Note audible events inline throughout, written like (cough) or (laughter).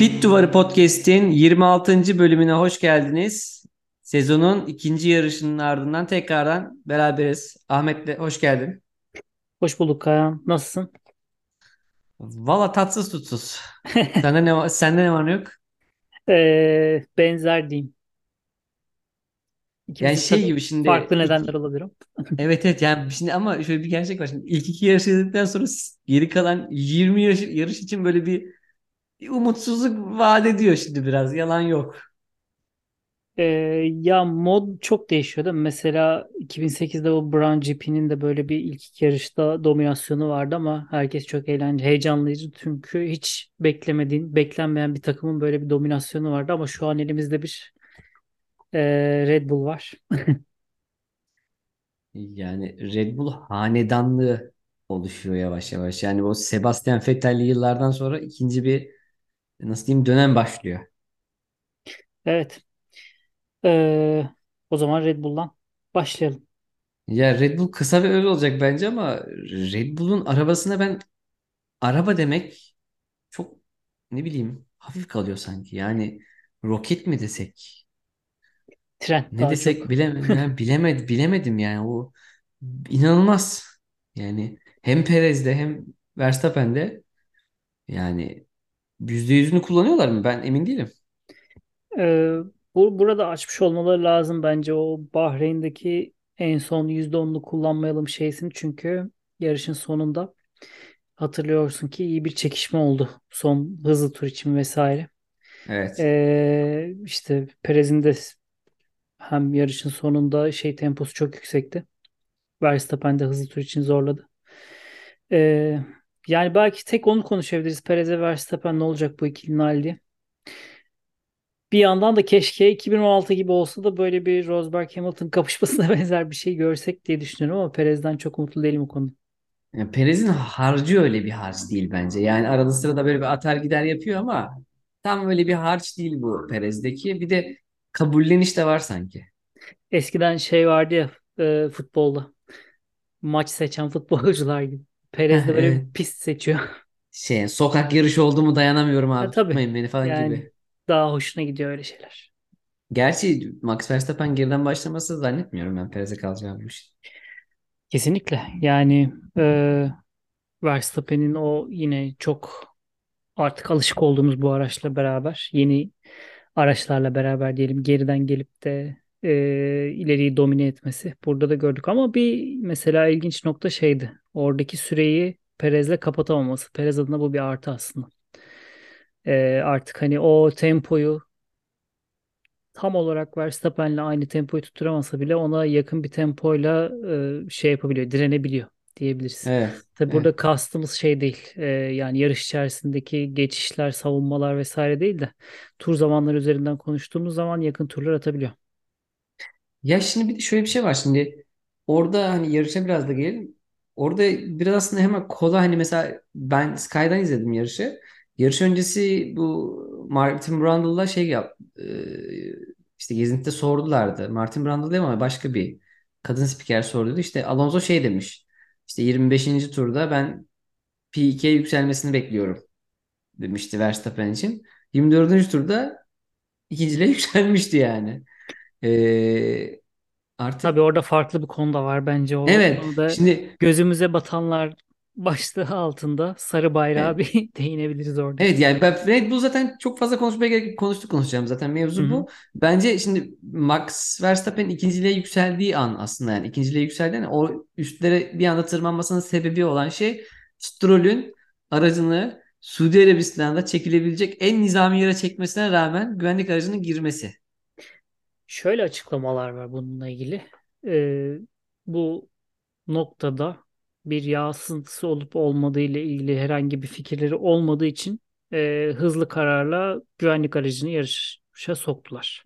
Pit Duvarı Podcast'in 26. bölümüne hoş geldiniz. Sezonun ikinci yarışının ardından tekrardan beraberiz. Ahmet'le hoş geldin. Hoş bulduk Kayan. Nasılsın? Valla tatsız tutsuz. (laughs) Sende ne var, sende ne var ne yok? Ee, benzer diyeyim. Yani İkimizin şey gibi şimdi farklı nedenler olabilir. ama. (laughs) evet evet yani şimdi ama şöyle bir gerçek var. Şimdi ilk iki yarış izledikten sonra geri kalan 20 yarış, yarış için böyle bir umutsuzluk vaat ediyor şimdi biraz. Yalan yok. Ee, ya mod çok değişiyor değil mi? Mesela 2008'de o Brown GP'nin de böyle bir ilk iki yarışta dominasyonu vardı ama herkes çok eğlenceli, heyecanlıydı. Çünkü hiç beklemediğin, beklenmeyen bir takımın böyle bir dominasyonu vardı ama şu an elimizde bir e, Red Bull var. (laughs) Yani Red Bull hanedanlığı oluşuyor yavaş yavaş. Yani o Sebastian Vettel'li yıllardan sonra ikinci bir nasıl diyeyim dönem başlıyor. Evet. Ee, o zaman Red Bull'dan başlayalım. Ya Red Bull kısa ve öz olacak bence ama Red Bull'un arabasına ben araba demek çok ne bileyim hafif kalıyor sanki. Yani roket mi desek Trend ne daha desek çok. bilemedim. (laughs) Yani bilemedim, bilemedim yani o inanılmaz. Yani hem Perez'de hem Verstappen'de yani %100'ünü kullanıyorlar mı? Ben emin değilim. Ee, bu, burada açmış olmaları lazım bence o Bahreyn'deki en son %10'unu kullanmayalım şeysini çünkü yarışın sonunda hatırlıyorsun ki iyi bir çekişme oldu son hızlı tur için vesaire. Evet. Ee, işte Perez'in de hem yarışın sonunda şey temposu çok yüksekti. Verstappen de hızlı tur için zorladı. Ee, yani belki tek onu konuşabiliriz. Perez'e Verstappen ne olacak bu ikilinin hali? Bir yandan da keşke 2016 gibi olsa da böyle bir Rosberg Hamilton kapışmasına (laughs) benzer bir şey görsek diye düşünüyorum ama Perez'den çok umutlu değilim o konuda. Yani Perez'in harcı öyle bir harç değil bence. Yani arada sırada böyle bir atar gider yapıyor ama tam öyle bir harç değil bu Perez'deki. Bir de kabulleniş de var sanki. Eskiden şey vardı ya e, futbolda maç seçen futbolcular gibi. Perez de böyle bir pist seçiyor. Şey, sokak yarışı oldu mu dayanamıyorum Ha, abi tabii tutmayın beni falan yani gibi. daha hoşuna gidiyor öyle şeyler. Gerçi Max Verstappen geriden başlaması zannetmiyorum ben Perez'e kalacağını. Kesinlikle yani e, Verstappen'in o yine çok artık alışık olduğumuz bu araçla beraber yeni araçlarla beraber diyelim geriden gelip de e, ileriyi domine etmesi burada da gördük ama bir mesela ilginç nokta şeydi. Oradaki süreyi Perez'le kapatamaması. Perez adına bu bir artı aslında. E, artık hani o tempoyu tam olarak Verstappen'le aynı tempoyu tutturamasa bile ona yakın bir tempoyla e, şey yapabiliyor, direnebiliyor diyebiliriz. Evet. Tabi burada Evet. kastımız şey değil, e, yani yarış içerisindeki geçişler, savunmalar vesaire değil de tur zamanları üzerinden konuştuğumuz zaman yakın turlar atabiliyor. Ya şimdi bir de şöyle bir şey var şimdi orada hani yarışa biraz da gelelim. Orada biraz aslında hemen kola hani mesela ben Sky'dan izledim yarışı. Yarış öncesi bu Martin Brundle'la şey yap e, işte gezintide sordulardı. Martin Brundle değil ama başka bir kadın spiker sordu. İşte Alonso şey demiş. İşte 25. turda ben P2'ye yükselmesini bekliyorum demişti Verstappen için. 24. turda ikinciliğe (laughs) yükselmişti yani. E, Tabii artık orada farklı bir konu da var bence o. Evet. Onu da Şimdi gözümüze batanlar başlığı altında sarı bayrağı evet, bir (laughs) değinebiliriz orada. evet yani ben Red Bull zaten çok fazla konuşmaya gerek. Konuştuk konuşacağım zaten mevzu hı. bu. Bence şimdi Max Verstappen ikinciliğe yükseldiği an aslında yani ikinciliğe yükseldiği an o üstlere bir anda tırmanmasının sebebi olan şey Stroll'ün aracını Suudi Arabistan'da çekilebilecek en nizami yere çekmesine rağmen güvenlik aracının girmesi. Şöyle açıklamalar var bununla ilgili. Ee, bu noktada bir yağ sızıntısı olup olmadığı ile ilgili herhangi bir fikirleri olmadığı için e, hızlı kararla güvenlik aracını yarışa soktular.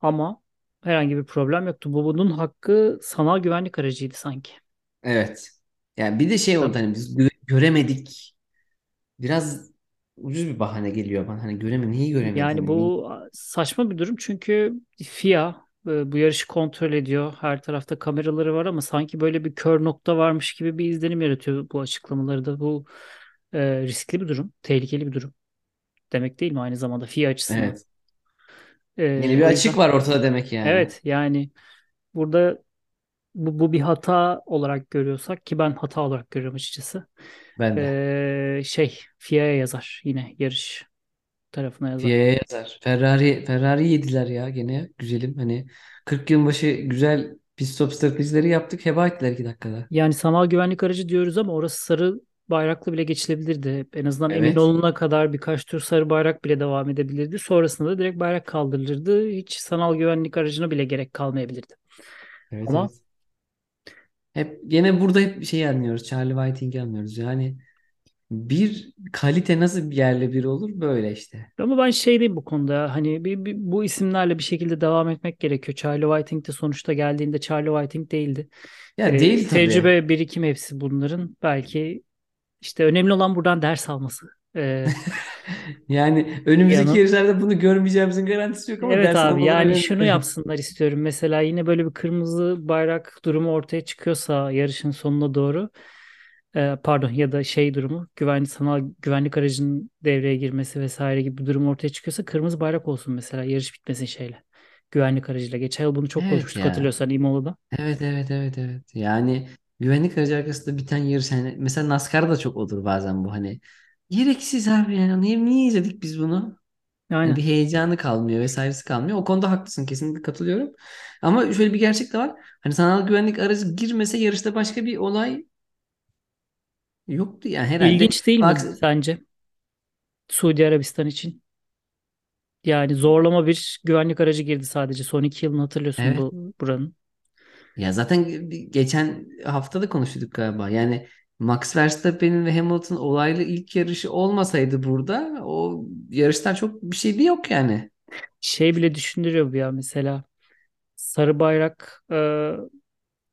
Ama herhangi bir problem yoktu. Bu bunun hakkı sanal güvenlik aracıydı sanki. Evet. Yani bir de şey oldu hani biz gö- göremedik. Biraz ucuz bir bahane geliyor bana. Hani göreme neyi göremedin? Yani Hani bu saçma bir durum çünkü FIA e, bu yarışı kontrol ediyor. Her tarafta kameraları var ama sanki böyle bir kör nokta varmış gibi bir izlenim yaratıyor bu açıklamaları da. Bu e, riskli bir durum, tehlikeli bir durum. demek değil mi aynı zamanda FIA açısından? Evet. Yeni Ee, bir o açık var ortada demek yani. evet yani burada bu, bu bir hata olarak görüyorsak ki ben hata olarak görüyorum açıkçası. Ben de. Ee, şey FIA'ya yazar yine yarış tarafına yazar. FIA'ya yazar. Ferrari Ferrari yediler ya gene güzelim. Hani 40 yılın başı güzel pit stop stratejileri yaptık. Heba ettiler 2 dakikada. Yani sanal güvenlik aracı diyoruz ama orası sarı bayraklı bile geçilebilirdi. En azından emin Evet. olunana kadar birkaç tur sarı bayrak bile devam edebilirdi. Sonrasında da direkt bayrak kaldırılırdı. Hiç sanal güvenlik aracına bile gerek kalmayabilirdi. Evet Ama evet. Hep gene burada hep şey anlıyoruz. Charlie Whiting'i anlıyoruz. Yani bir kalite nasıl bir yerle bir olur? Böyle işte. ama ben şeydeyim bu konuda. Hani bir, bir- bu isimlerle bir şekilde devam etmek gerekiyor. Charlie Whiting de sonuçta geldiğinde Charlie Whiting değildi. Ya Ee, değil tabii. tecrübe, birikim hepsi bunların. Belki işte önemli olan buradan ders alması. Ee, (laughs) Yani önümüzdeki yana. yarışlarda bunu görmeyeceğimizin garantisi yok ama Evet abi yani şunu yapsınlar istiyorum. Mesela yine böyle bir kırmızı bayrak durumu ortaya çıkıyorsa yarışın sonuna doğru e, pardon ya da şey durumu güvenlik sanal güvenlik aracının devreye girmesi vesaire gibi bir durum ortaya çıkıyorsa kırmızı bayrak olsun mesela yarış bitmesin şeyle. Güvenlik aracıyla. Geçen yıl bunu çok Evet konuşmuştuk ya. hatırlıyorsan Imola'da. Evet evet evet evet. Yani güvenlik aracı arkasında biten yarış hani mesela NASCAR'da da çok olur bazen bu hani gereksiz abi yani niye, niye izledik biz bunu? Hani bir heyecanı kalmıyor vesairesi kalmıyor. O konuda haklısın kesinlikle katılıyorum. Ama şöyle bir gerçek de var. Hani sanal güvenlik aracı girmese yarışta başka bir olay yoktu yani herhalde. İlginç değil mi Bak sence Suudi Arabistan için? Yani zorlama bir güvenlik aracı girdi sadece. Son iki yılını hatırlıyorsun evet bu buranın. ya zaten geçen hafta da konuştuk galiba. Yani Max Verstappen'in ve Hamilton olaylı ilk yarışı olmasaydı burada o yarıştan çok bir şeydi yok yani. Şey bile düşündürüyor bu ya mesela. Sarı bayrak e,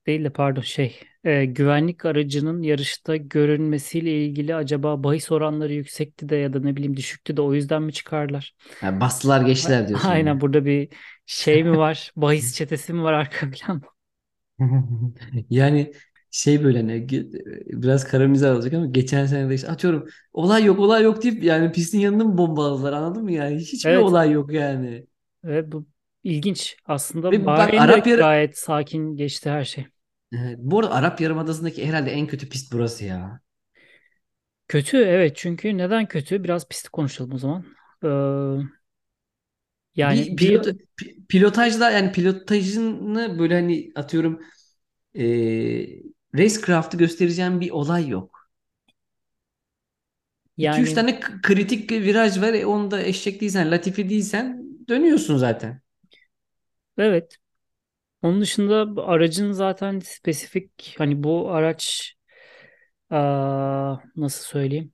değil de pardon şey e, güvenlik aracının yarışta görünmesiyle ilgili acaba bahis oranları yüksekti de ya da ne bileyim düşüktü de o yüzden mi çıkarlar? Yani bastılar geçtiler diyorsun Aynen yani. burada bir şey mi var? (laughs) Bahis çetesi mi var arka planda? Yani şey böyle hani biraz kara mizah olacak ama geçen sene de işte atıyorum olay yok olay yok deyip yani pistin yanını mı bombaladılar anladın mı yani hiçbir Evet olay yok yani. ve bu ilginç. Aslında Ve bak Bahreyn'de Arap Yarı gayet sakin geçti her şey. Evet, bu arada Arap Yarımadası'ndaki herhalde en kötü pist burası ya. Kötü evet çünkü neden kötü? Biraz pisti konuşalım o zaman. Ee, yani Bir bir pilot pi- pilotajda yani pilotajını böyle hani atıyorum e, racecraft'ı göstereceğim bir olay yok. 2 üç yani tane k- kritik viraj var. E, onu da eşek değilsen, Latifi değilsen dönüyorsun zaten. evet Onun dışında aracın zaten spesifik hani bu araç aa, nasıl söyleyeyim?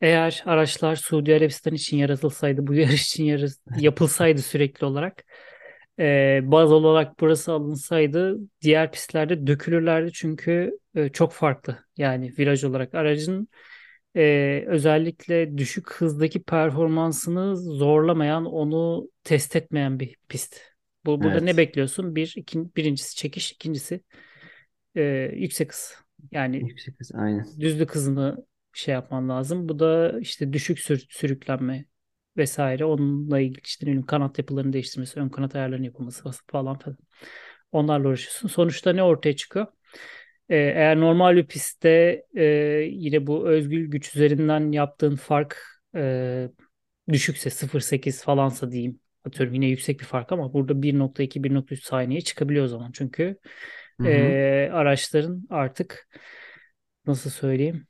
Eğer araçlar Suudi Arabistan için yaratılsaydı, bu yarış için yarı- yapılsaydı sürekli olarak e, baz olarak burası alınsaydı diğer pistlerde dökülürlerdi çünkü e, çok farklı. Yani viraj olarak aracın e, özellikle düşük hızdaki performansını zorlamayan, onu test etmeyen bir pist. Bu, burada ne Evet. bekliyorsun? Bir, ikin, birincisi çekiş, ikincisi e, yüksek hız. Yani Yüksek hız aynen. düzlük hızını şey yapman lazım. Bu da işte düşük sür- sürüklenme vesaire. Onunla ilgili işte bileyim kanat yapılarını değiştirmesi, ön kanat ayarlarının yapılması falan falan. Onlarla uğraşıyorsun. Sonuçta ne ortaya çıkıyor? Ee, eğer normal bir pistte e, yine bu özgül güç üzerinden yaptığın fark e, düşükse 0.8 falansa diyeyim. Atıyorum yine yüksek bir fark ama burada 1.2-1.3 saniye çıkabiliyor o zaman. Çünkü e, araçların artık nasıl söyleyeyim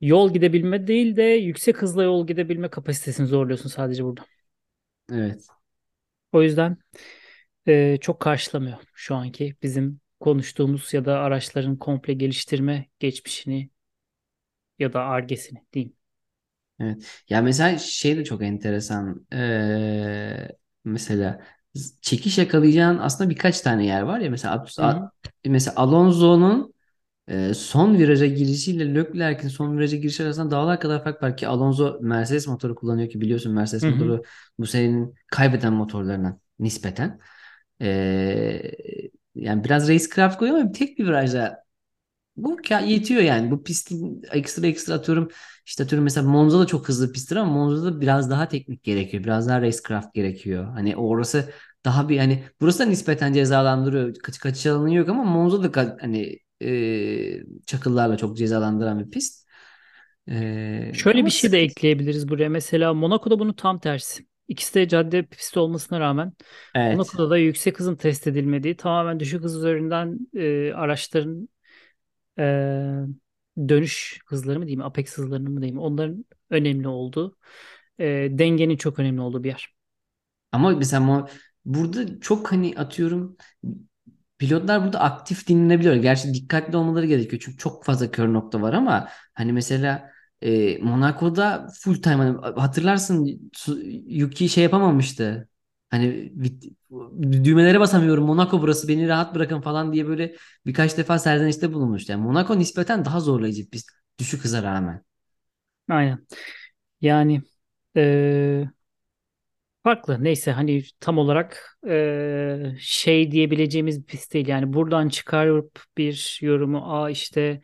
yol gidebilme değil de yüksek hızla yol gidebilme kapasitesini zorluyorsun sadece burada. Evet. O yüzden e, çok karşılamıyor şu anki bizim konuştuğumuz ya da araçların komple geliştirme geçmişini ya da argesini diyeyim. Evet. Ya mesela şey de çok enteresan. Ee, mesela çekiş yakalayacağın aslında birkaç tane yer var ya. Mesela At- Hı hı. A- mesela Alonso'nun e, son viraja girişiyle Leclerc'in son viraja girişi arasında dağlar kadar fark var ki Alonso Mercedes motoru kullanıyor ki biliyorsun Mercedes hı. motoru bu senenin kaybeden motorlarından nispeten. Ee, yani biraz racecraft koyuyor ama tek bir virajda bu yetiyor yani. Bu pistin ekstra ekstra atıyorum. İşte atıyorum mesela Monza da çok hızlı pisttir ama Monza'da biraz daha teknik gerekiyor. Biraz daha racecraft gerekiyor. Hani orası daha bir hani burası da nispeten cezalandırıyor. Kaç kaçış alanı yok ama Monza da hani e, çakıllarla çok cezalandıran bir pist. E, Şöyle bir şey de ekleyebiliriz buraya. Mesela Monaco'da bunun tam tersi. İkisi de cadde pisti olmasına rağmen Evet. Monaco'da da yüksek hızın test edilmediği, tamamen düşük hız üzerinden e, araçların e, dönüş hızları mı diyeyim, apex hızlarını mı diyeyim, onların önemli olduğu, e, dengenin çok önemli olduğu bir yer. Ama mesela burada çok hani atıyorum pilotlar burada aktif dinlenebiliyor. Gerçi dikkatli olmaları gerekiyor çünkü çok fazla kör nokta var ama hani mesela e, Monaco'da full time hani hatırlarsın Yuki şey yapamamıştı. Hani düğmelere basamıyorum Monaco burası beni rahat bırakın falan diye böyle birkaç defa serzenişte bulunmuştu. Yani Monaco nispeten daha zorlayıcı bir düşük hıza rağmen. Aynen. Yani e, farklı. Neyse hani tam olarak e, şey diyebileceğimiz bir pist değil. Yani buradan çıkarıp bir yorumu, aa işte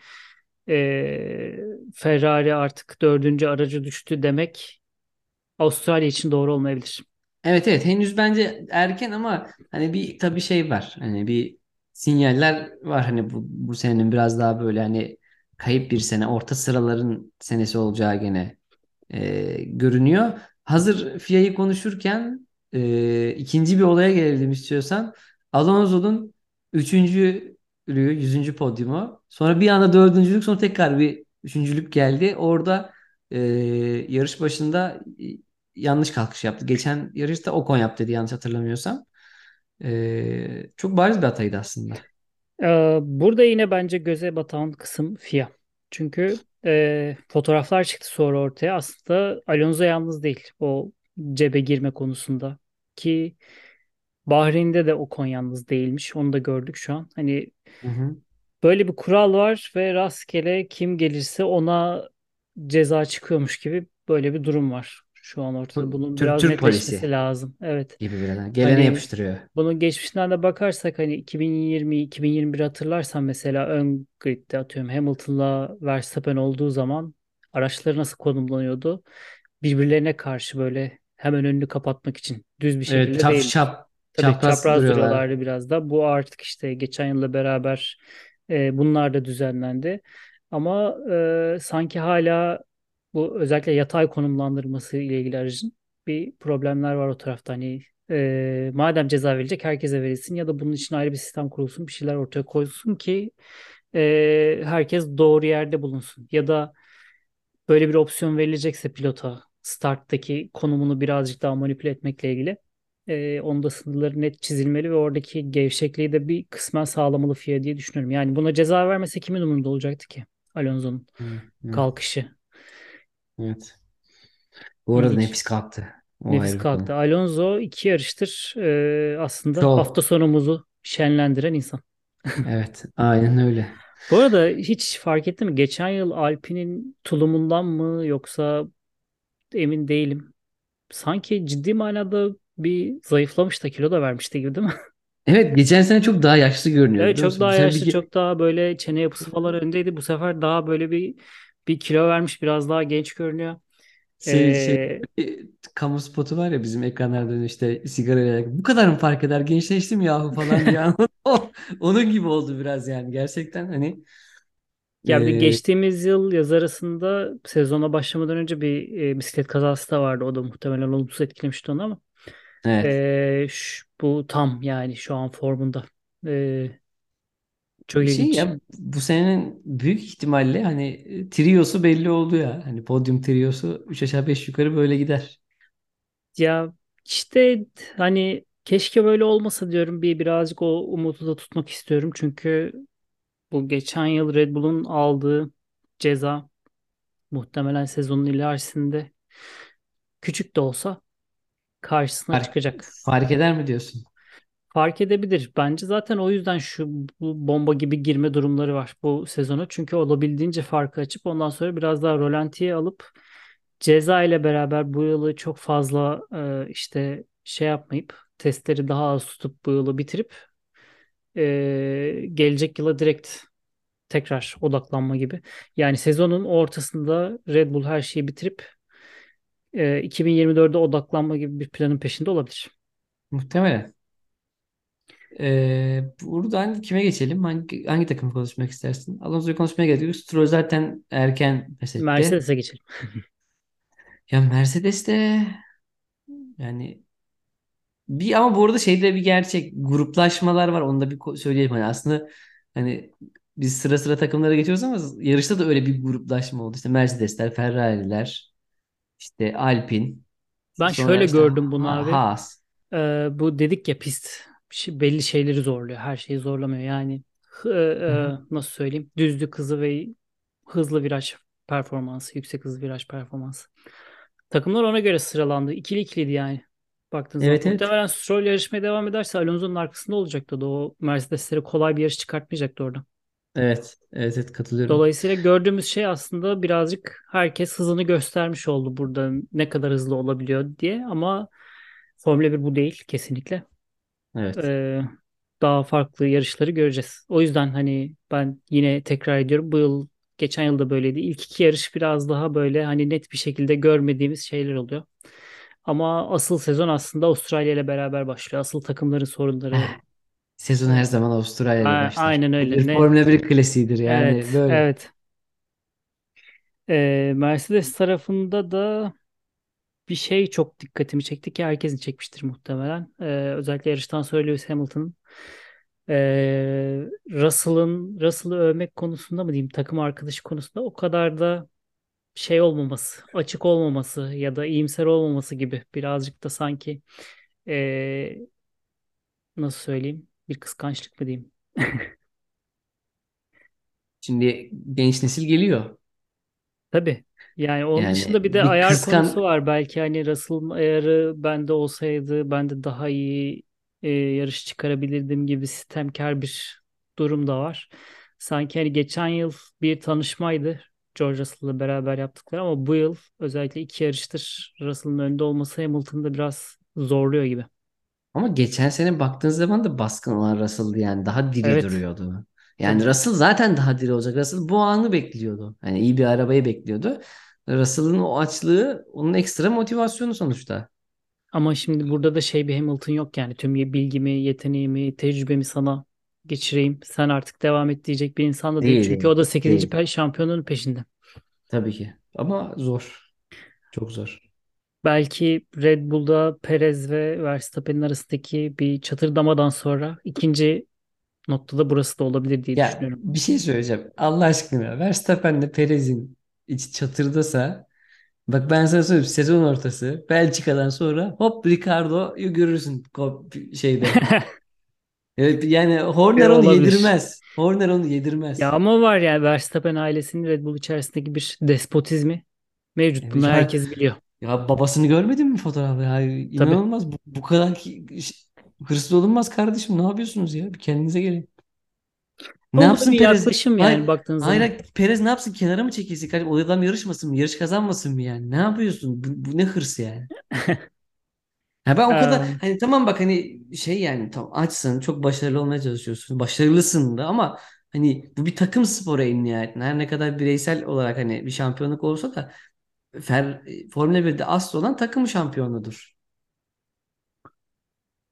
e, Ferrari artık dördüncü aracı düştü demek Avustralya için doğru olmayabilir. Evet evet henüz bence erken ama hani bir tabii şey var. Hani bir sinyaller var hani bu, bu senenin biraz daha böyle hani kayıp bir sene orta sıraların senesi olacağı gene e, görünüyor. Hazır FIA'yı konuşurken e, ikinci bir olaya gelelim istiyorsan. Alonso'nun üçüncülüğü, yüzüncü podyumu. Sonra bir anda dördüncülük sonra tekrar bir üçüncülük geldi. Orada e, yarış başında yanlış kalkış yaptı. Geçen yarışta Ocon yaptı dedi yanlış hatırlamıyorsam. Ee, çok bariz bir hataydı aslında. Ee, burada yine bence göze batan kısım FIA. Çünkü e, fotoğraflar çıktı sonra ortaya. Aslında Alonso yalnız değil o cebe girme konusunda. Ki Bahreyn'de de Ocon yalnız değilmiş. Onu da gördük şu an. Hani Hı hı. böyle bir kural var ve rastgele kim gelirse ona ceza çıkıyormuş gibi böyle bir durum var şu an ortada. Bu Bunun Türk biraz Türk netleşmesi polisi lazım. Evet. gibi biraz. Gelene Hani yapıştırıyor. bunun geçmişinden de bakarsak hani 2020-2021 hatırlarsan mesela ön gridde atıyorum Hamilton'la Verstappen olduğu zaman araçları nasıl konumlanıyordu? Birbirlerine karşı böyle hemen önünü kapatmak için düz bir Evet, şekilde taf değil. çap Tabii çapraz çapraz duruyorlar. duruyorlardı biraz da. Bu artık işte geçen yılla beraber e, bunlar da düzenlendi. Ama e, sanki hala bu özellikle yatay konumlandırması ile ilgili aracın bir problemler var o tarafta. Hani e, madem ceza verilecek herkese verilsin ya da bunun için ayrı bir sistem kurulsun, bir şeyler ortaya koyulsun ki e, herkes doğru yerde bulunsun. Ya da böyle bir opsiyon verilecekse pilota starttaki konumunu birazcık daha manipüle etmekle ilgili e, onda sınırları net çizilmeli ve oradaki gevşekliği de bir kısmen sağlamalı FIA diye düşünüyorum. Yani buna ceza vermese kimin umurunda olacaktı ki? Alonso'nun Hı, hı, kalkışı. Evet. Bu arada İlginç. nefis kalktı. O Nefis ayrı bir kalktı. konu. Alonso iki yarıştır e, aslında hafta Şov. sonumuzu şenlendiren insan. Evet, aynen öyle. Bu arada hiç fark etti mi? Geçen yıl Alpine'in tulumundan mı yoksa emin değilim. Sanki ciddi manada bir zayıflamış da kilo da vermişti gibi değil mi? Evet, geçen sene çok daha yaşlı görünüyordu Evet biliyor çok musun? Bu daha sene bir yaşlı, ge- çok daha böyle çene yapısı falan öndeydi. Bu sefer daha böyle bir bir kilo vermiş, biraz daha genç görünüyor. şey şey Ee, bir kamu spotu var ya bizim ekranlarda işte sigara ile bu kadar mı fark eder gençleştim yahu falan diye (laughs) onun gibi oldu biraz yani gerçekten hani ya bir e, geçtiğimiz yıl yaz arasında sezona başlamadan önce bir e, bisiklet kazası da vardı. O da muhtemelen olumsuz etkilemişti onu ama evet ee, şu- bu tam yani şu an formunda. Ee, çok şey ilginç. ya bu senenin büyük ihtimalle hani triosu belli oldu ya hani podyum triosu 3 aşağı 5 yukarı böyle gider. Ya işte hani keşke böyle olmasa diyorum. Bir birazcık o umudu da tutmak istiyorum. Çünkü bu geçen yıl Red Bull'un aldığı ceza muhtemelen sezonun ilerisinde küçük de olsa karşısına Fark, çıkacak. fark eder mi diyorsun? Fark edebilir. Bence zaten o yüzden şu bu bomba gibi girme durumları var bu sezonu. Çünkü olabildiğince farkı açıp ondan sonra biraz daha rolantiye alıp ceza ile beraber bu yılı çok fazla e, işte şey yapmayıp testleri daha az tutup bu yılı bitirip e, gelecek yıla direkt tekrar odaklanma gibi. Yani sezonun ortasında Red Bull her şeyi bitirip e, 2024'de odaklanma gibi bir planın peşinde olabilir. Muhtemelen. Ee, buradan kime geçelim? Hangi, hangi takımı konuşmak istersin? Alonso'yu konuşmaya geldik. Stroll zaten erken pes etti. Mercedes'e geçelim. (laughs) Ya Mercedes de yani bir ama bu arada şeyde bir gerçek gruplaşmalar var. Onu da bir söyleyelim. Hani aslında hani biz sıra sıra takımlara geçiyoruz ama yarışta da öyle bir gruplaşma oldu. İşte Mercedesler, Ferrari'ler, işte Alpine, Ben şöyle işte gördüm bunu abi. Haas. Ee, bu dedik ya pist belli şeyleri zorluyor. Her şeyi zorlamıyor. Yani e, e, nasıl söyleyeyim? Düzlük hızı ve hızlı viraj performansı, yüksek hızlı viraj performansı. Takımlar ona göre sıralandı. İkili ikiliydi yani. Baktığın zaman. Evet evet. Muhtemelen Stroll yarışmaya devam ederse Alonso'nun arkasında olacaktı da o Mercedes'lere kolay bir yarış çıkartmayacaktı orada. Evet. Evet evet katılıyorum. Dolayısıyla gördüğümüz şey aslında birazcık herkes hızını göstermiş oldu burada ne kadar hızlı olabiliyor diye ama Formula 1 bu değil kesinlikle. Evet. Ee, daha farklı yarışları göreceğiz. O yüzden hani ben yine tekrar ediyorum bu yıl geçen yılda böyleydi. İlk iki yarış biraz daha böyle hani net bir şekilde görmediğimiz şeyler oluyor. Ama asıl sezon aslında Avustralya ile beraber başlıyor. Asıl takımların sorunları Eh, Sezon her zaman Avustralya ile a- başlar. aynen öyle. bir Ne? Formula 1 klasiğidir yani Evet, böyle. evet. Ee, Mercedes tarafında da bir şey çok dikkatimi çekti ki herkesin çekmiştir muhtemelen. Ee, özellikle yarıştan sonra Lewis Hamilton'ın ee, Russell'ın Russell'ı övmek konusunda mı diyeyim takım arkadaşı konusunda o kadar da şey olmaması, açık olmaması ya da iyimser olmaması gibi birazcık da sanki ee, nasıl söyleyeyim bir kıskançlık mı diyeyim? Şimdi genç nesil geliyor. Tabii. Yani onun Yani dışında bir de bir ayar konusu kıskan var. Belki hani Russell'ın ayarı bende olsaydı ben de daha iyi e, yarış çıkarabilirdim gibi sistemkar bir durum da var. Sanki hani geçen yıl bir tanışmaydı George Russell'la beraber yaptıkları ama bu yıl özellikle iki yarıştır Russell'ın önünde olması Hamilton'ı da biraz zorluyor gibi. ama geçen sene baktığın zaman da baskın olan Russell'dı yani daha diri Evet, duruyordu. Yani. Russell zaten daha diri olacak. Russell bu anı bekliyordu. Yani iyi bir arabayı bekliyordu. Russell'ın o açlığı onun ekstra motivasyonu sonuçta. Ama şimdi burada da şey bir Hamilton yok yani tüm bilgimi, yeteneğimi, tecrübemi sana geçireyim. Sen artık devam et diyecek bir insan da değil. Değil Çünkü o da 8. Değil. şampiyonun peşinde. Tabii ki. Ama zor. Çok zor. Belki Red Bull'da Perez ve Verstappen'in arasındaki bir çatırdamadan sonra ikinci noktada burası da olabilir diye Ya düşünüyorum. bir şey söyleyeceğim. Allah aşkına Verstappen'le Perez'in içi çatırdasa bak ben sana söyleyeyim sezon ortası Belçika'dan sonra hop Ricardo'yu görürsün şeyde. (laughs) Evet, yani Horner onu olabilir. yedirmez. Horner onu Ya yedirmez. ama var yani Verstappen ailesinin Red Bull içerisindeki bir despotizmi mevcut. Bunu Evet, ya, herkes biliyor. ya babasını görmedin mi fotoğrafı? Ya, inanılmaz. Bu, bu kadar ki, hırslı olunmaz kardeşim. Ne yapıyorsunuz ya? Bir kendinize gelin. Ne yapsın bir Perez? yaklaşım yani Hayır, baktığın hayır, zaman. hayır. Perez ne yapsın? Kenara mı çekilsin? Kardeşim, o adam yarışmasın mı? Yarış kazanmasın mı yani? Ne yapıyorsun? Bu, bu ne hırs yani? (laughs) Ya ben o kadar Ee, hani tamam bak hani şey yani tamam açsın çok başarılı olmaya çalışıyorsun. Başarılısın da ama hani bu bir takım sporu en nihayetinde. Her ne kadar bireysel olarak hani bir şampiyonluk olsa da Fer, Formula 1'de asıl olan takım şampiyonudur.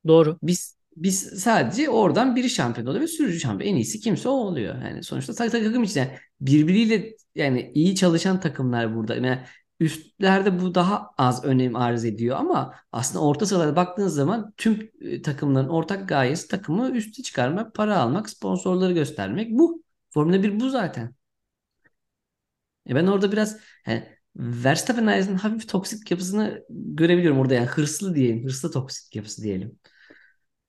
Doğru. Biz biz sadece oradan biri şampiyon oluyor ve sürücü şampiyon. En iyisi kimse o oluyor. Yani sonuçta tak takım içinde birbiriyle yani iyi çalışan takımlar burada. Yani üstlerde bu daha az önem arz ediyor ama aslında orta sıralara baktığınız zaman tüm e, takımların ortak gayesi takımı üste çıkarmak, para almak, sponsorları göstermek bu. Formula 1 bu zaten. E ben orada biraz yani Verstappen ailesinin hafif toksik yapısını görebiliyorum orada yani hırslı diyelim. Hırslı toksik yapısı diyelim.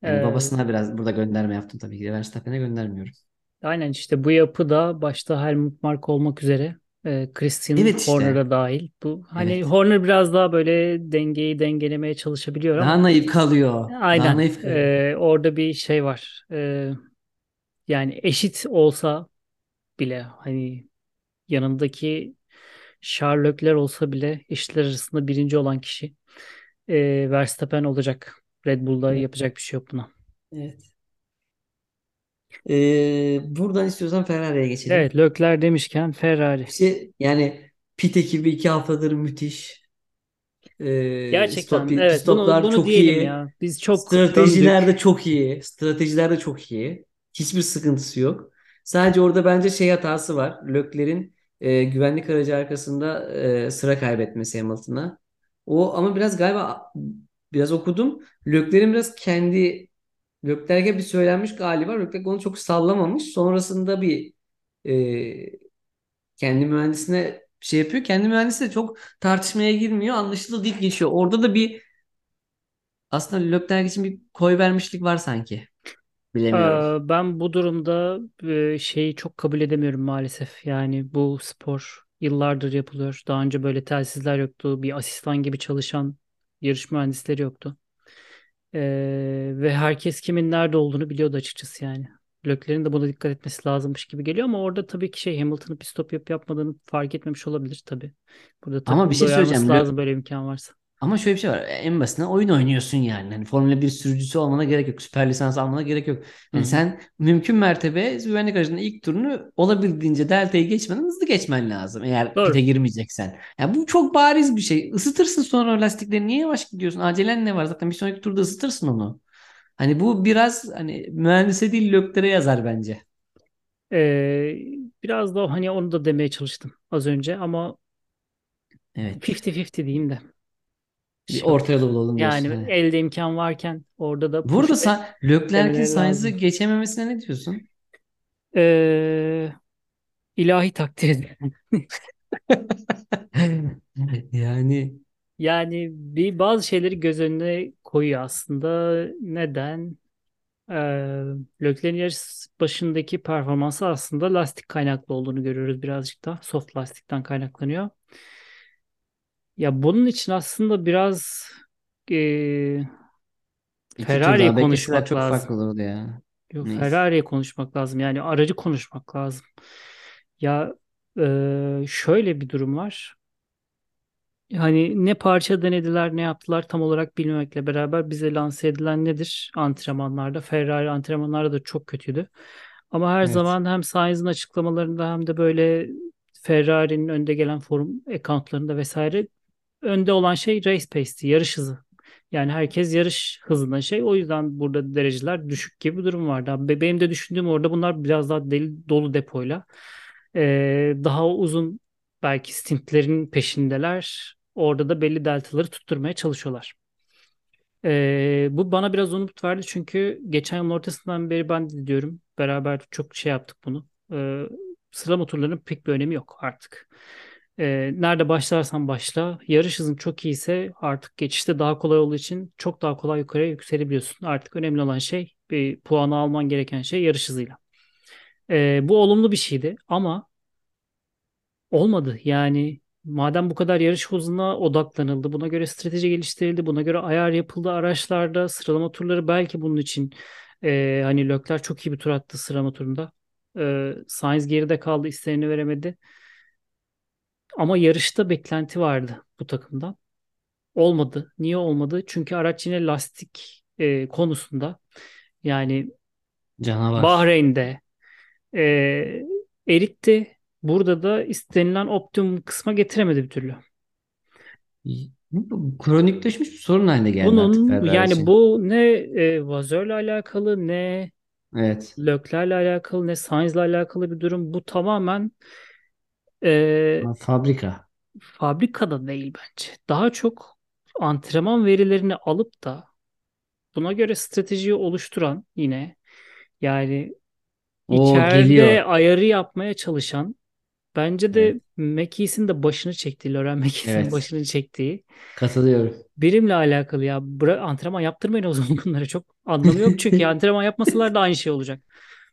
Yani Ee, babasına biraz burada gönderme yaptım tabii ki de. Verstappen'e göndermiyorum. aynen işte bu yapı da başta Helmut Marko olmak üzere e, Christian Evet işte. Horner'a dahil. Bu hani Evet. Horner biraz daha böyle dengeyi dengelemeye çalışabiliyor Daha ama naif kalıyor. Daha aynen naif kalıyor. e, orada bir şey var. E, yani eşit olsa bile hani yanındaki Sherlockler olsa bile eşitler arasında birinci olan kişi e, Verstappen olacak. Red Bull'da Evet. yapacak bir şey yok buna. Evet. Ee, buradan istiyorsan Ferrari'ye geçelim. Evet, Lökler demişken Ferrari. İşte yani pit ekibi iki haftadır müthiş. Ee, stop, Gerçekten pit evet bunu stoplar bunu çok diyelim iyi. ya. Biz çok Stratejiler de çok iyi. Stratejiler de çok iyi. Hiçbir sıkıntısı yok. Sadece orada bence şey hatası var. Lökler'in e, güvenlik aracı arkasında e, sıra kaybetmesi Hamilton'a. O ama biraz galiba biraz okudum. Lökler'in biraz kendi Leclerc'e bir söylenmiş galiba. Leclerc onu çok sallamamış. Sonrasında bir e, kendi mühendisine şey yapıyor. Kendi mühendisi de çok tartışmaya girmiyor. Anlaşılır deyip geçiyor. Orada da bir aslında Leclerc için bir koy vermişlik var sanki. Bilemiyorum. Ee, Ben bu durumda e, şeyi çok kabul edemiyorum maalesef. Yani bu spor yıllardır yapılıyor. Daha önce böyle telsizler yoktu. Bir asistan gibi çalışan yarış mühendisleri yoktu. Ee, ve herkes kimin nerede olduğunu biliyordu açıkçası yani. Lökler'in de buna dikkat etmesi lazımmış gibi geliyor ama orada tabii ki şey Hamilton'ın pit stop yapıp yapmadığını fark etmemiş olabilir tabii. Burada Ama bir takımı da şey söyleyeceğim. lazım Lö- böyle imkan varsa. Ama şöyle bir şey var. En basitinden oyun oynuyorsun yani. Hani Formula bir sürücüsü olmana gerek yok. Süper lisans almana gerek yok. Yani hı. sen mümkün mertebe güvenlik aracının ilk turunu olabildiğince deltayı geçmeden hızlı geçmen lazım. Eğer pite Doğru. girmeyeceksen. Yani bu çok bariz bir şey. Isıtırsın sonra lastikleri. Niye yavaş gidiyorsun? Acelen ne var? Zaten bir sonraki turda ısıtırsın onu. Hani bu biraz hani mühendise değil löklere yazar bence. Ee, biraz da hani onu da demeye çalıştım az önce ama Evet. 50-50 diyeyim de. Bir orta yolu bulalım Yani. Hani. elde imkan varken orada da Burada Sa Leclerc'in Sainz'ı geçememesine ne diyorsun? Ee, ilahi takdir. (laughs) Yani Yani bir bazı şeyleri göz önüne koyuyor aslında. Neden? Ee, Leclerc'in yarış başındaki performansı aslında lastik kaynaklı olduğunu görüyoruz birazcık da. Soft lastikten kaynaklanıyor. Ya bunun için aslında biraz e, iki Ferrari'yi bekleseler konuşmak çok lazım. farklı olurdu ya. Yok, Neyse. Ferrari'yi konuşmak lazım. Yani aracı konuşmak lazım. Ya e, şöyle bir durum var. Hani ne parça denediler ne yaptılar tam olarak bilmemekle beraber bize lanse edilen nedir antrenmanlarda? Ferrari antrenmanlarda da çok kötüydü. Ama her Evet. zaman hem Sainz'in açıklamalarında hem de böyle Ferrari'nin önde gelen forum accountlarında vesaire önde olan şey race pace'ti, yarış hızı. Yani herkes yarış hızında şey. O yüzden burada dereceler düşük gibi bir durum vardı. Be- Benim de düşündüğüm orada bunlar biraz daha deli, dolu depoyla. Ee, daha uzun belki stintlerin peşindeler. Orada da belli deltaları tutturmaya çalışıyorlar. Ee, bu bana biraz umut verdi çünkü geçen yılın ortasından beri ben de diyorum. Beraber çok şey yaptık bunu. Ee, sıralama turlarının pek bir önemi yok artık. Ee, nerede başlarsan başla. Yarış hızın çok iyiyse artık geçişte daha kolay olduğu için çok daha kolay yukarıya yükselebiliyorsun. Artık önemli olan şey bir puanı alman gereken şey yarış hızıyla. Ee, bu olumlu bir şeydi ama olmadı. Yani madem bu kadar yarış hızına odaklanıldı, buna göre strateji geliştirildi, buna göre ayar yapıldı araçlarda, sıralama turları belki bunun için e, hani Leclerc çok iyi bir tur attı sıralama turunda. E, Sainz geride kaldı, isteğini veremedi. Ama yarışta beklenti vardı bu takımdan. Olmadı. Niye olmadı? Çünkü araç yine lastik e, konusunda yani Canavar. Bahreyn'de e, eritti. Burada da istenilen optimum kısma getiremedi bir türlü. Kronikleşmiş bir sorun haline geldi artık Bunun Ferrari yani için. bu ne e, Vazör'le alakalı ne Evet. Leclerc'le alakalı ne Sainz'le alakalı bir durum. Bu tamamen e, Ama Fabrika. fabrikada değil bence. Daha çok antrenman verilerini alıp da buna göre stratejiyi oluşturan yine yani O içeride geliyor. ayarı yapmaya çalışan bence Evet. de McKee'sin de başını çektiği, Laurent McKee'sin Evet. başını çektiği Katılıyorum. birimle alakalı ya. Bıra- antrenman yaptırmayın o zaman bunlara çok anlamı yok (laughs) çünkü antrenman yapmasalar da aynı şey olacak.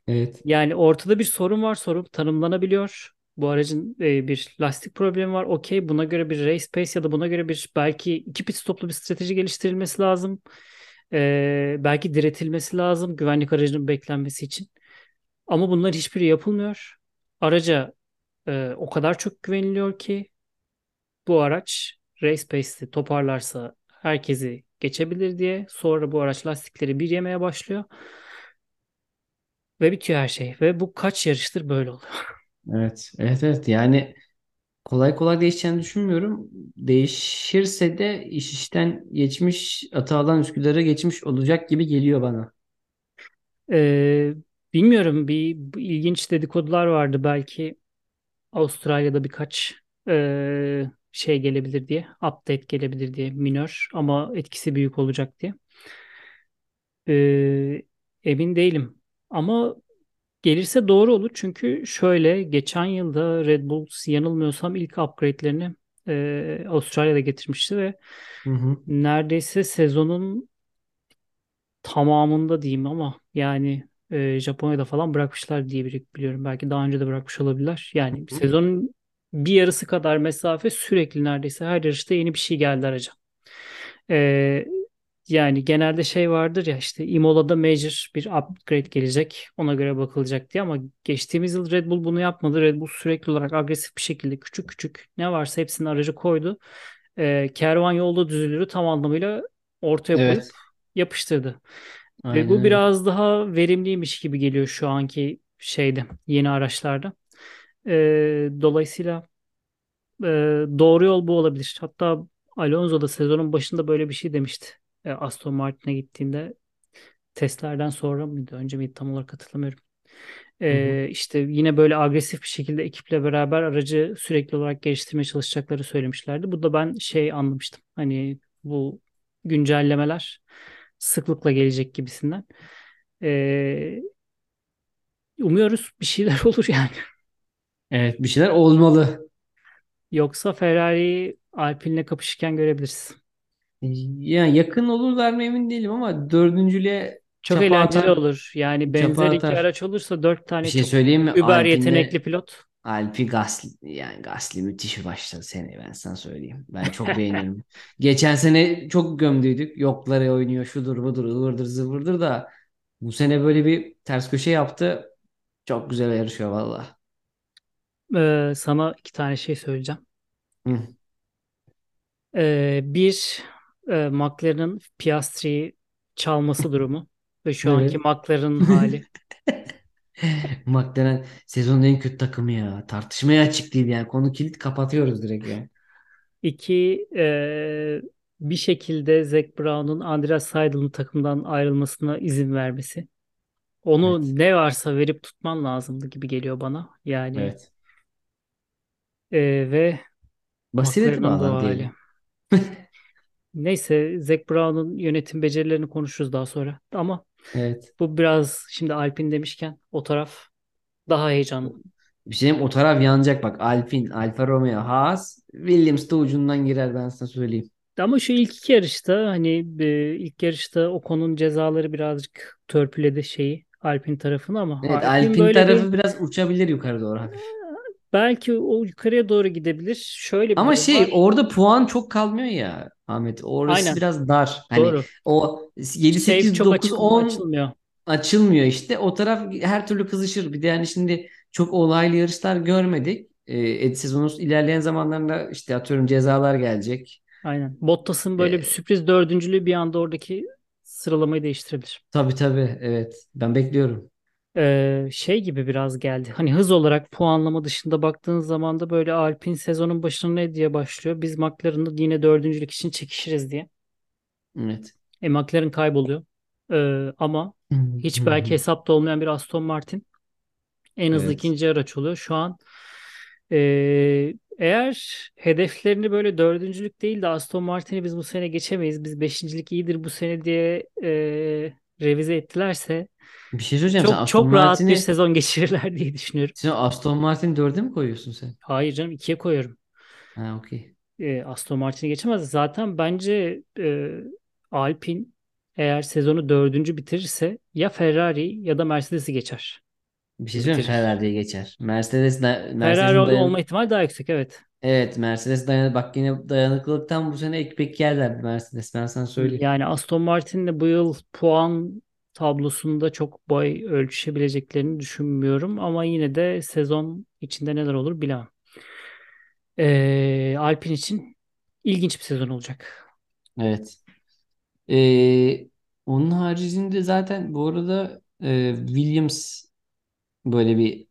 Evet. Yani ortada bir sorun var. Sorun tanımlanabiliyor. Bu aracın e, bir lastik problemi var. Okey. Buna göre bir race pace ya da buna göre bir belki iki pit stoplu bir strateji geliştirilmesi lazım. E, belki diretilmesi lazım güvenlik aracının beklenmesi için. Ama bunların hiçbiri yapılmıyor. Araca e, o kadar çok güveniliyor ki bu araç race pace'i toparlarsa herkesi geçebilir diye. Sonra bu araç lastikleri bir yemeye başlıyor. Ve bitiyor her şey. Ve bu kaç yarıştır böyle oluyor. (laughs) Evet, evet, evet. Yani kolay kolay değişeceğini düşünmüyorum. Değişirse de iş işten geçmiş, Atalan Üsküdar'a geçmiş olacak gibi geliyor bana. Ee, bilmiyorum bir, bir ilginç dedikodular vardı. Belki Avustralya'da birkaç ee, şey gelebilir diye. Update gelebilir diye minör ama etkisi büyük olacak diye. Ee, emin değilim. Ama gelirse doğru olur. Çünkü şöyle geçen yılda Red Bull yanılmıyorsam ilk upgrade'lerini ee, Avustralya'da getirmişti ve Hı hı. neredeyse sezonun tamamında diyeyim ama yani e, Japonya'da falan bırakmışlar diye bili- biliyorum. Belki daha önce de bırakmış olabilirler. Yani Hı. sezonun bir yarısı kadar mesafe sürekli neredeyse her yarışta yeni bir şey geldi araca. E, yani genelde şey vardır ya işte Imola'da major bir upgrade gelecek ona göre bakılacak diye ama geçtiğimiz yıl Red Bull bunu yapmadı. Red Bull sürekli olarak agresif bir şekilde küçük küçük ne varsa hepsini aracı koydu. E, kervan yolda düzülürü tam anlamıyla ortaya koyup Evet, yapıştırdı. Ve aynen bu öyle. biraz daha verimliymiş gibi geliyor şu anki şeyde, yeni araçlarda. Ee, dolayısıyla e, doğru yol bu olabilir. Hatta Alonso da sezonun başında böyle bir şey demişti. E, Aston Martin'e gittiğinde testlerden sonra mıydı? Önce miydi? Tam olarak hatırlamıyorum. E, işte yine böyle agresif bir şekilde ekiple beraber aracı sürekli olarak geliştirmeye çalışacakları söylemişlerdi. Bu da ben şey anlamıştım. Hani bu güncellemeler sıklıkla gelecek gibisinden. E, Umuyoruz bir şeyler (laughs) olur yani. Evet, bir şeyler olmalı. Yoksa Ferrari'yi Alpine'le kapışırken görebiliriz. Yani yakın olurlar mı emin değilim ama dördüncülüğe Çok çapa eğlenceli atar, olur. Yani çapa benzer iki atar. araç olursa dört Bir tane şey çok söyleyeyim mi? über yetenekli Alpine'de pilot. Alpi Gasly yani Gasly müthiş başladı seneye ben sana söyleyeyim. Ben çok beğeniyorum. (laughs) Geçen sene çok gömdüydük. Yokları oynuyor şudur budur ıvırdır zıvırdır da bu sene böyle bir ters köşe yaptı. Çok güzel yarışıyor valla. Ee, sana iki tane şey söyleyeceğim. Hı, Ee, bir, e, McLaren'ın Piastri'yi çalması durumu ve şu anki Evet. McLaren'ın (laughs) hali. McLaren sezonun en kötü takımı ya. Tartışmaya açık değil yani. Konu kilit kapatıyoruz direkt ya. İki, e, bir şekilde Zac Brown'un Andreas Seidel'ın takımdan ayrılmasına izin vermesi. Evet. Onu ne varsa verip tutman lazımdı gibi geliyor bana. Yani Evet. e, ve o bağlar hali. diyelim. (laughs) Neyse Zac Brown'un yönetim becerilerini konuşuruz daha sonra. Ama Evet. bu biraz şimdi Alpine demişken o taraf daha heyecanlı. Bir şey diyeyim, o taraf yanacak bak. Alpine, Alfa Romeo, Haas, Williams da ucundan girer ben sana söyleyeyim. Ama şu ilk iki yarışta hani e, ilk yarışta Ocon'un cezaları birazcık törpüledi şeyi Alpine tarafını ama Evet Alpine Alpine böyle bir tarafı biraz uçabilir yukarı doğru hafif. belki o yukarıya doğru gidebilir. Şöyle bir Ama şey var. orada puan çok kalmıyor ya Ahmet. Orası Aynen biraz dar. Hani doğru. o 7, Safe 8, çok 9, açık 10 açılmıyor. açılmıyor işte. O taraf her türlü kızışır. Bir de yani şimdi çok olaylı yarışlar görmedik. Ee, sezonun ilerleyen zamanlarında işte atıyorum cezalar gelecek. Aynen. Bottas'ın böyle bir Ee, sürpriz dördüncülüğü bir anda oradaki sıralamayı değiştirebilir. tabii tabii evet. Ben bekliyorum. Şey gibi biraz geldi. Hani hız olarak puanlama dışında baktığın zaman da böyle Alpine sezonun başına ne diye başlıyor? Biz McLaren'da yine dördüncülük için çekişiriz diye. Evet. E, McLaren kayboluyor. Ee, ama hiç belki hesapta olmayan bir Aston Martin en hızlı Evet. ikinci araç oluyor. Şu an e, eğer hedeflerini böyle dördüncülük değil de Aston Martin'i biz bu sene geçemeyiz. Biz beşincilik iyidir bu sene diye e, revize ettilerse Bir şey söyleyeceğim sen çok Aston çok rahat bir sezon (laughs) geçirirler diye düşünüyorum. sen Aston Martin dörde mi koyuyorsun sen? Hayır canım ikiye koyuyorum. Ha okey. E, Aston Martin'i geçemez. Zaten bence e, Alpine eğer sezonu dördüncü bitirirse ya Ferrari ya da Mercedes'i geçer. Bir şey söyleyeyim mi? Bitirir. Ferrari geçer. Mercedes da- Ferrari dayan olma ihtimali daha yüksek evet. Evet Mercedes dayan bak yine dayanıklılıktan bu sene ekmek yerler Mercedes ben sana söyleyeyim. Yani Aston Martin'le bu yıl puan tablosunda çok boy ölçüşebileceklerini düşünmüyorum. Ama yine de sezon içinde neler olur bilemem. E, Alpine için ilginç bir sezon olacak. Evet. Ee, onun haricinde zaten bu arada e, Williams Böyle bir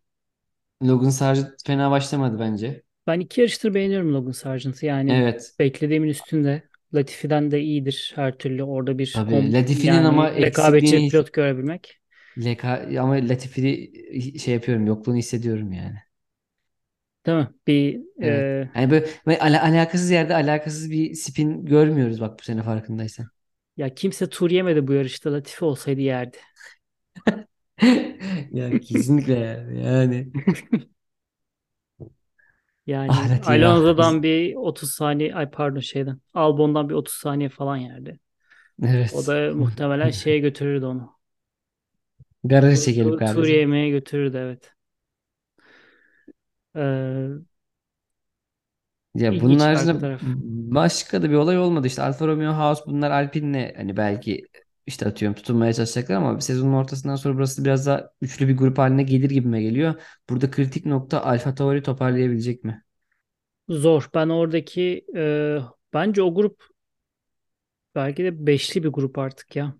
Logan Sargent fena başlamadı bence. Ben iki yarıştır beğeniyorum Logan Sargent'ı. Yani Evet. beklediğimin üstünde. Latifi'den de iyidir her türlü. Orada bir Tabii. kom Latifi'nin ama yani rekabetçi bir eksikliğini pilot görebilmek. Leka, ama Latifi'yi şey yapıyorum. Yokluğunu hissediyorum yani. Değil mi? Bir Evet. e, Yani böyle, böyle ala- alakasız yerde alakasız bir spin görmüyoruz bak bu sene farkındaysan. ya kimse tur yemedi bu yarışta. Latifi olsaydı yerdi. (laughs) Yani kesinlikle yani. Yani. (laughs) Yani Latifi ah. Alonso'dan Biz, bir 30 saniye ay pardon şeyden Albon'dan bir 30 saniye falan yerdi. O evet. da muhtemelen (laughs) şeye götürürdü onu. Garajı Tu- çekelim tu- Tur kardeşim. yemeye götürürdü evet. Ee, Ya bunun haricinde başka da bir olay olmadı. İşte Alfa Romeo Haas bunlar Alpine'le hani belki işte atıyorum tutunmaya çalışacaklar ama sezonun ortasından sonra burası biraz daha üçlü bir grup haline gelir gibime geliyor. Burada kritik nokta Alfa Tauri toparlayabilecek mi? Zor. Ben oradaki e, bence o grup belki de beşli bir grup artık ya.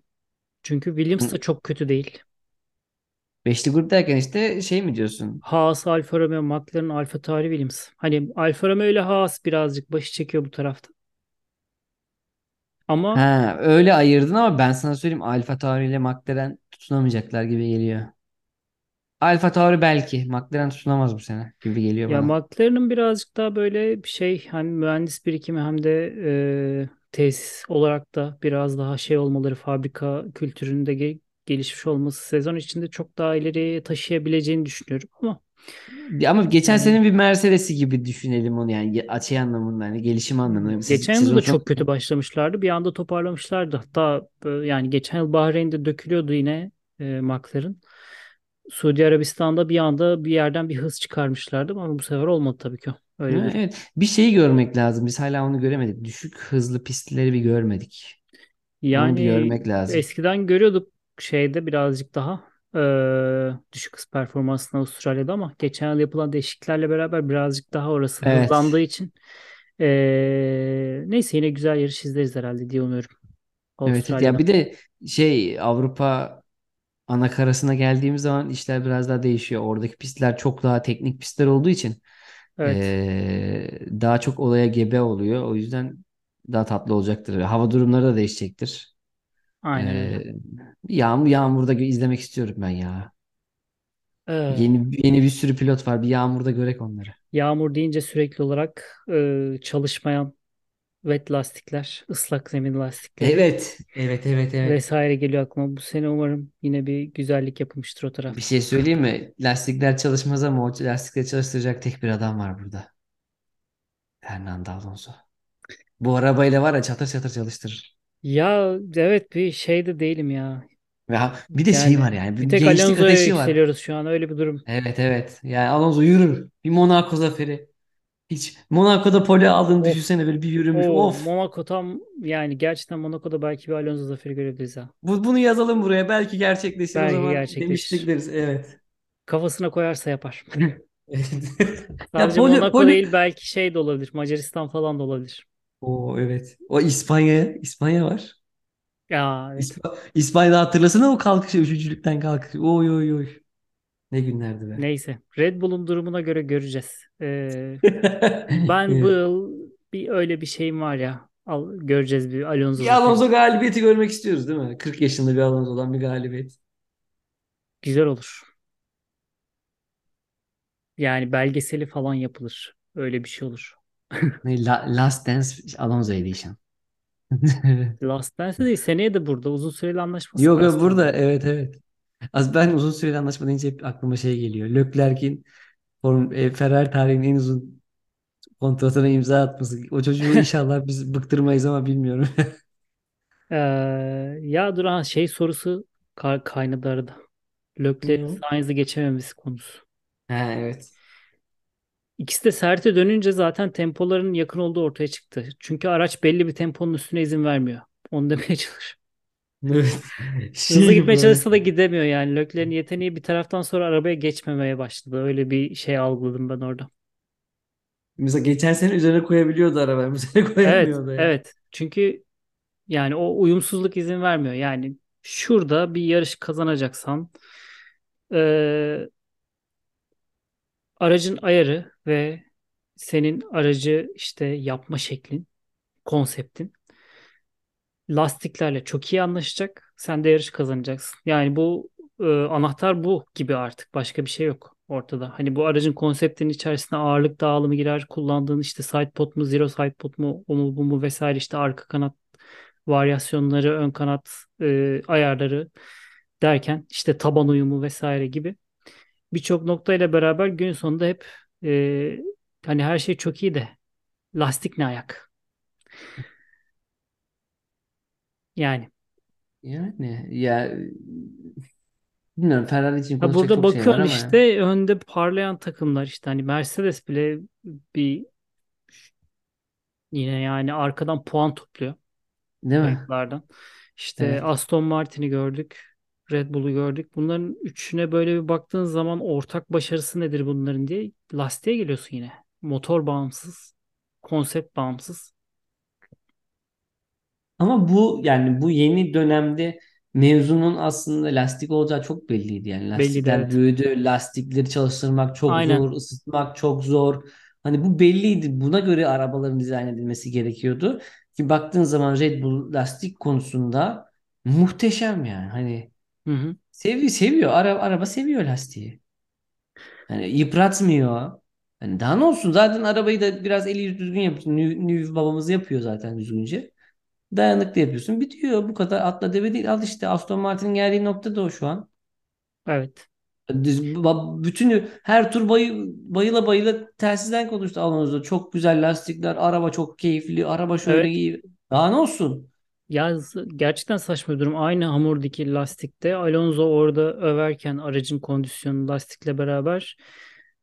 Çünkü Williams da çok kötü değil. Beşli grup derken işte şey mi diyorsun? Haas, Alfa Romeo, McLaren, Alfa Tauri, Williams. Hani Alfa Romeo ile Haas birazcık başı çekiyor bu tarafta. Ama Ha öyle ayırdın ama ben sana söyleyeyim Alfa Tauri ile McLaren tutunamayacaklar gibi geliyor. Alfa Tauri belki. McLaren tutunamaz bu sene gibi geliyor ya bana. McLaren'ın birazcık daha böyle bir şey hani mühendis birikimi hem de e, tesis olarak da biraz daha şey olmaları fabrika kültüründe ge- gelişmiş olması sezon içinde çok daha ileriye taşıyabileceğini düşünüyorum ama Ama geçen e, senenin bir Mercedes'i gibi düşünelim onu yani açı anlamında hani gelişim anlamında. Geçen yıl da çok kötü başlamışlardı bir anda toparlamışlardı hatta e, yani geçen yıl Bahreyn'de dökülüyordu yine e, McLaren. Suudi Arabistan'da bir anda bir yerden bir hız çıkarmışlardı ama bu sefer olmadı tabii ki. Öyle Ha, evet bir şeyi görmek lazım. Biz hala onu göremedik. Düşük hızlı pistleri bir görmedik. Onu bir Yani görmek lazım. eskiden görüyorduk şeyde birazcık daha eee, düşük hız performansını Avustralya'da ama geçen yıl yapılan değişikliklerle beraber birazcık daha orası hızlandığı Evet. için eee, neyse yine güzel yarış izleriz herhalde diye umuyorum Evet, evet. Ya bir de şey Avrupa ana karasına geldiğimiz zaman işler biraz daha değişiyor. Oradaki pistler çok daha teknik pistler olduğu için Evet, eee, daha çok olaya gebe oluyor. O yüzden daha tatlı olacaktır. Hava durumları da değişecektir. Aynen öyle. Eee yağmur yağmurda gö- izlemek istiyorum ben ya. Eee, Yeni yeni bir sürü pilot var. Bir yağmurda görek onları. yağmur deyince sürekli olarak eee, çalışmayan wet lastikler, ıslak zemin lastikleri Evet, evet, evet, evet. vesaire geliyor aklıma. Bu sene umarım yine bir güzellik yapılmıştır o Bir tarafta. şey söyleyeyim mi? Lastikler çalışmaz ama o lastikleri çalıştıracak tek bir adam var burada. Fernando Alonso. Bu arabayla var ya çatır çatır çalıştırır. Ya evet bir şey de değilim ya. Ha- bir de şey var Yani yani. Bir bir tek gençlik Alonso'ya ateşi var. yükseliyoruz şu an öyle bir durum. Evet evet. Yani Alonso yürür. Bir Monaco zaferi. Hiç Monaco'da pole aldığını Of düşünsene böyle bir yürümüş. o Of. Monaco tam yani gerçekten Monaco'da belki bir Alonso zaferi görebiliriz ha. Bu, bunu yazalım buraya. Belki gerçekleşir o Belki zaman. Demiştik gerçekleşir. deriz. Evet. Kafasına koyarsa yapar. (laughs) Evet. Ya Sadece pole Monaco pole. değil belki şey de olabilir. Macaristan falan da olabilir. O evet. O İspanya. İspanya var. Ya evet. İsp İspanya'da hatırlasana o kalkışı. Üçüncülükten kalkışı. Oy oy oy. Ne günlerdi be. Neyse. Red Bull'un durumuna göre göreceğiz. Ee, (laughs) ben bu Evet. yıl bir öyle bir şeyim var ya. Al, göreceğiz bir Alonso Bir. Alonso galibiyeti görmek istiyoruz değil mi? 40 yaşında bir Alonso'dan bir galibiyet. Güzel olur. Yani belgeseli falan yapılır. Öyle bir şey olur. (laughs) Last Dance Alonso Edition. (laughs) Last Dance değil. Seneye de burada. Uzun süreli anlaşması Yok yok, burada evet evet. Az ben uzun süreli anlaşma deyince hep aklıma şey geliyor. Leclerc'in e, Ferrari tarihinin en uzun kontratına imza atması. O çocuğu (laughs) inşallah biz bıktırmayız ama bilmiyorum. Ee, ya Duran şey sorusu ka- kaynadı arada. Leclerc'in o? Sainz'ı geçememesi konusu. Ha evet. İkisi de serte dönünce zaten tempoların yakın olduğu ortaya çıktı. Çünkü araç belli bir temponun üstüne izin vermiyor. Onu (laughs) demeye çalışıyorum. Evet. Hızlı Şey gitmeye böyle. çalışsa da gidemiyor yani. Leclerc'in yeteneği bir taraftan sonra arabaya geçmemeye başladı. Öyle bir şey algıladım ben orada. Mesela geçen sene üzerine koyabiliyordu araba. (laughs) Bu sene Evet, koyamıyordu ya. evet. Çünkü yani o uyumsuzluk izin vermiyor. Yani şurada bir yarış kazanacaksan aracın ayarı ve senin aracı işte yapma şeklin, konseptin lastiklerle çok iyi anlaşacak. Sen de yarış kazanacaksın. Yani bu e, anahtar bu gibi artık. Başka bir şey yok ortada. Hani bu aracın konseptinin içerisine ağırlık dağılımı girer. Kullandığın işte side pod mu, zero side pod mu, o mu bu mu vesaire işte arka kanat varyasyonları, ön kanat e, ayarları derken işte taban uyumu vesaire gibi birçok noktayla beraber gün sonunda hep e, hani her şey çok iyi de lastik ne ayak? Yani Yani ya bilmiyorum Ferrari için Ha konuşacak burada çok şey var bakıyorsun ama işte önde parlayan takımlar işte hani Mercedes bile bir yine yani arkadan puan topluyor değil mi? kayıplardan. İşte Evet. Aston Martin'i gördük, Red Bull'u gördük. Bunların üçüne böyle bir baktığın zaman ortak başarısı nedir bunların diye lastiğe geliyorsun yine. Motor bağımsız, konsept bağımsız. Ama bu yani bu yeni dönemde mevzunun aslında lastik olacağı çok belliydi. Yani Belliydi lastikler evet. büyüdü, lastikleri çalıştırmak çok Aynen. zor, ısıtmak çok zor. Hani bu belliydi. Buna göre arabaların dizayn edilmesi gerekiyordu. Ki baktığın zaman Red Bull lastik konusunda muhteşem yani. Hani Hı hı. seviyor, seviyor. Ara, araba seviyor lastiği. Hani yıpratmıyor. Hani daha ne olsun zaten arabayı da biraz eli yüzü düzgün yapıyor. Nü, Nü babamız yapıyor zaten düzgünce. Dayanıklı yapıyorsun. Bitiyor. Bu kadar atla deve değil. Al işte Aston Martin'in geldiği nokta da o şu an. Evet. Düz- Bütün her tur bayı, bayıla bayıla telsizden konuştu Alonso. Çok güzel lastikler. Araba çok keyifli. Araba şöyle Evet. iyi. Daha ne olsun? Ya gerçekten saçma bir durum. Aynı hamurdaki lastikte Alonso orada överken aracın kondisyonu lastikle beraber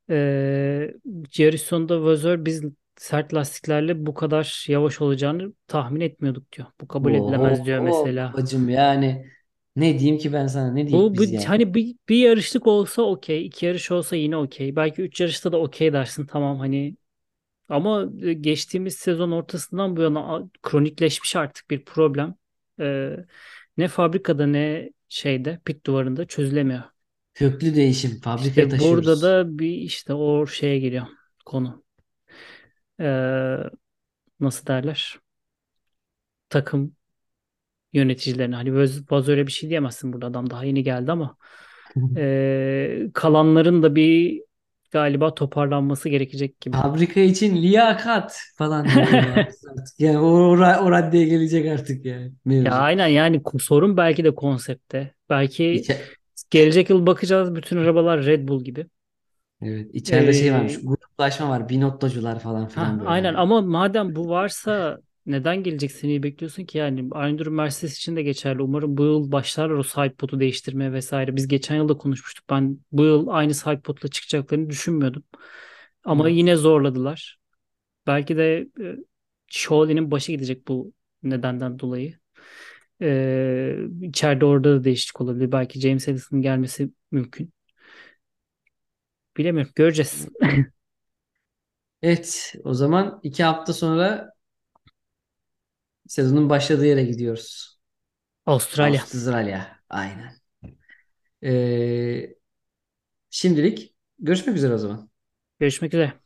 eee yarış sonunda Vasseur biz sert lastiklerle bu kadar yavaş olacağını tahmin etmiyorduk diyor. Bu kabul Oho, edilemez diyor mesela. bacım yani ne diyeyim ki ben sana ne diyeyim Bu, bu biz yani. hani bir, bir yarışlık olsa okey, iki yarış olsa yine okey. Belki üç yarışta da okey dersin tamam hani ama e, geçtiğimiz sezon ortasından bu yana kronikleşmiş artık bir problem. Ee, ne fabrikada ne şeyde pit duvarında çözülemiyor. Köklü değişim. Fabrikaya İşte burada taşıyoruz. da bir işte o şeye geliyor konu. Ee, nasıl derler? Takım yöneticilerine. Hani Vaz öyle bir şey diyemezsin burada adam daha yeni geldi ama ee, kalanların da bir galiba toparlanması gerekecek gibi. Fabrika için liyakat falan. (laughs) Yani o, o, ra- o raddeye gelecek artık yani Ya aynen yani sorun belki de konsepte. Belki İçe- gelecek yıl bakacağız bütün arabalar Red Bull gibi. evet, içeride şey varmış. Ee, Gruplaşma var. Binottocular falan ha, filan böyle aynen ama madem bu varsa neden gelecek seneyi bekliyorsun ki yani aynı durum Mercedes için de geçerli. Umarım bu yıl başlarlar o sidepod'u değiştirmeye vesaire. Biz geçen yıl da konuşmuştuk. Ben bu yıl aynı sidepod'la çıkacaklarını düşünmüyordum. Ama Evet. yine zorladılar. Belki de e, Shawnee'nin başı gidecek bu nedenden dolayı. Ee, içeride orada da değişiklik olabilir. Belki James Edison'ın gelmesi mümkün. Bilemiyorum. Göreceğiz. Evet, o zaman iki hafta sonra sezonun başladığı yere gidiyoruz. Avustralya. Avustralya. Aynen. Ee, şimdilik görüşmek üzere o zaman. Görüşmek üzere.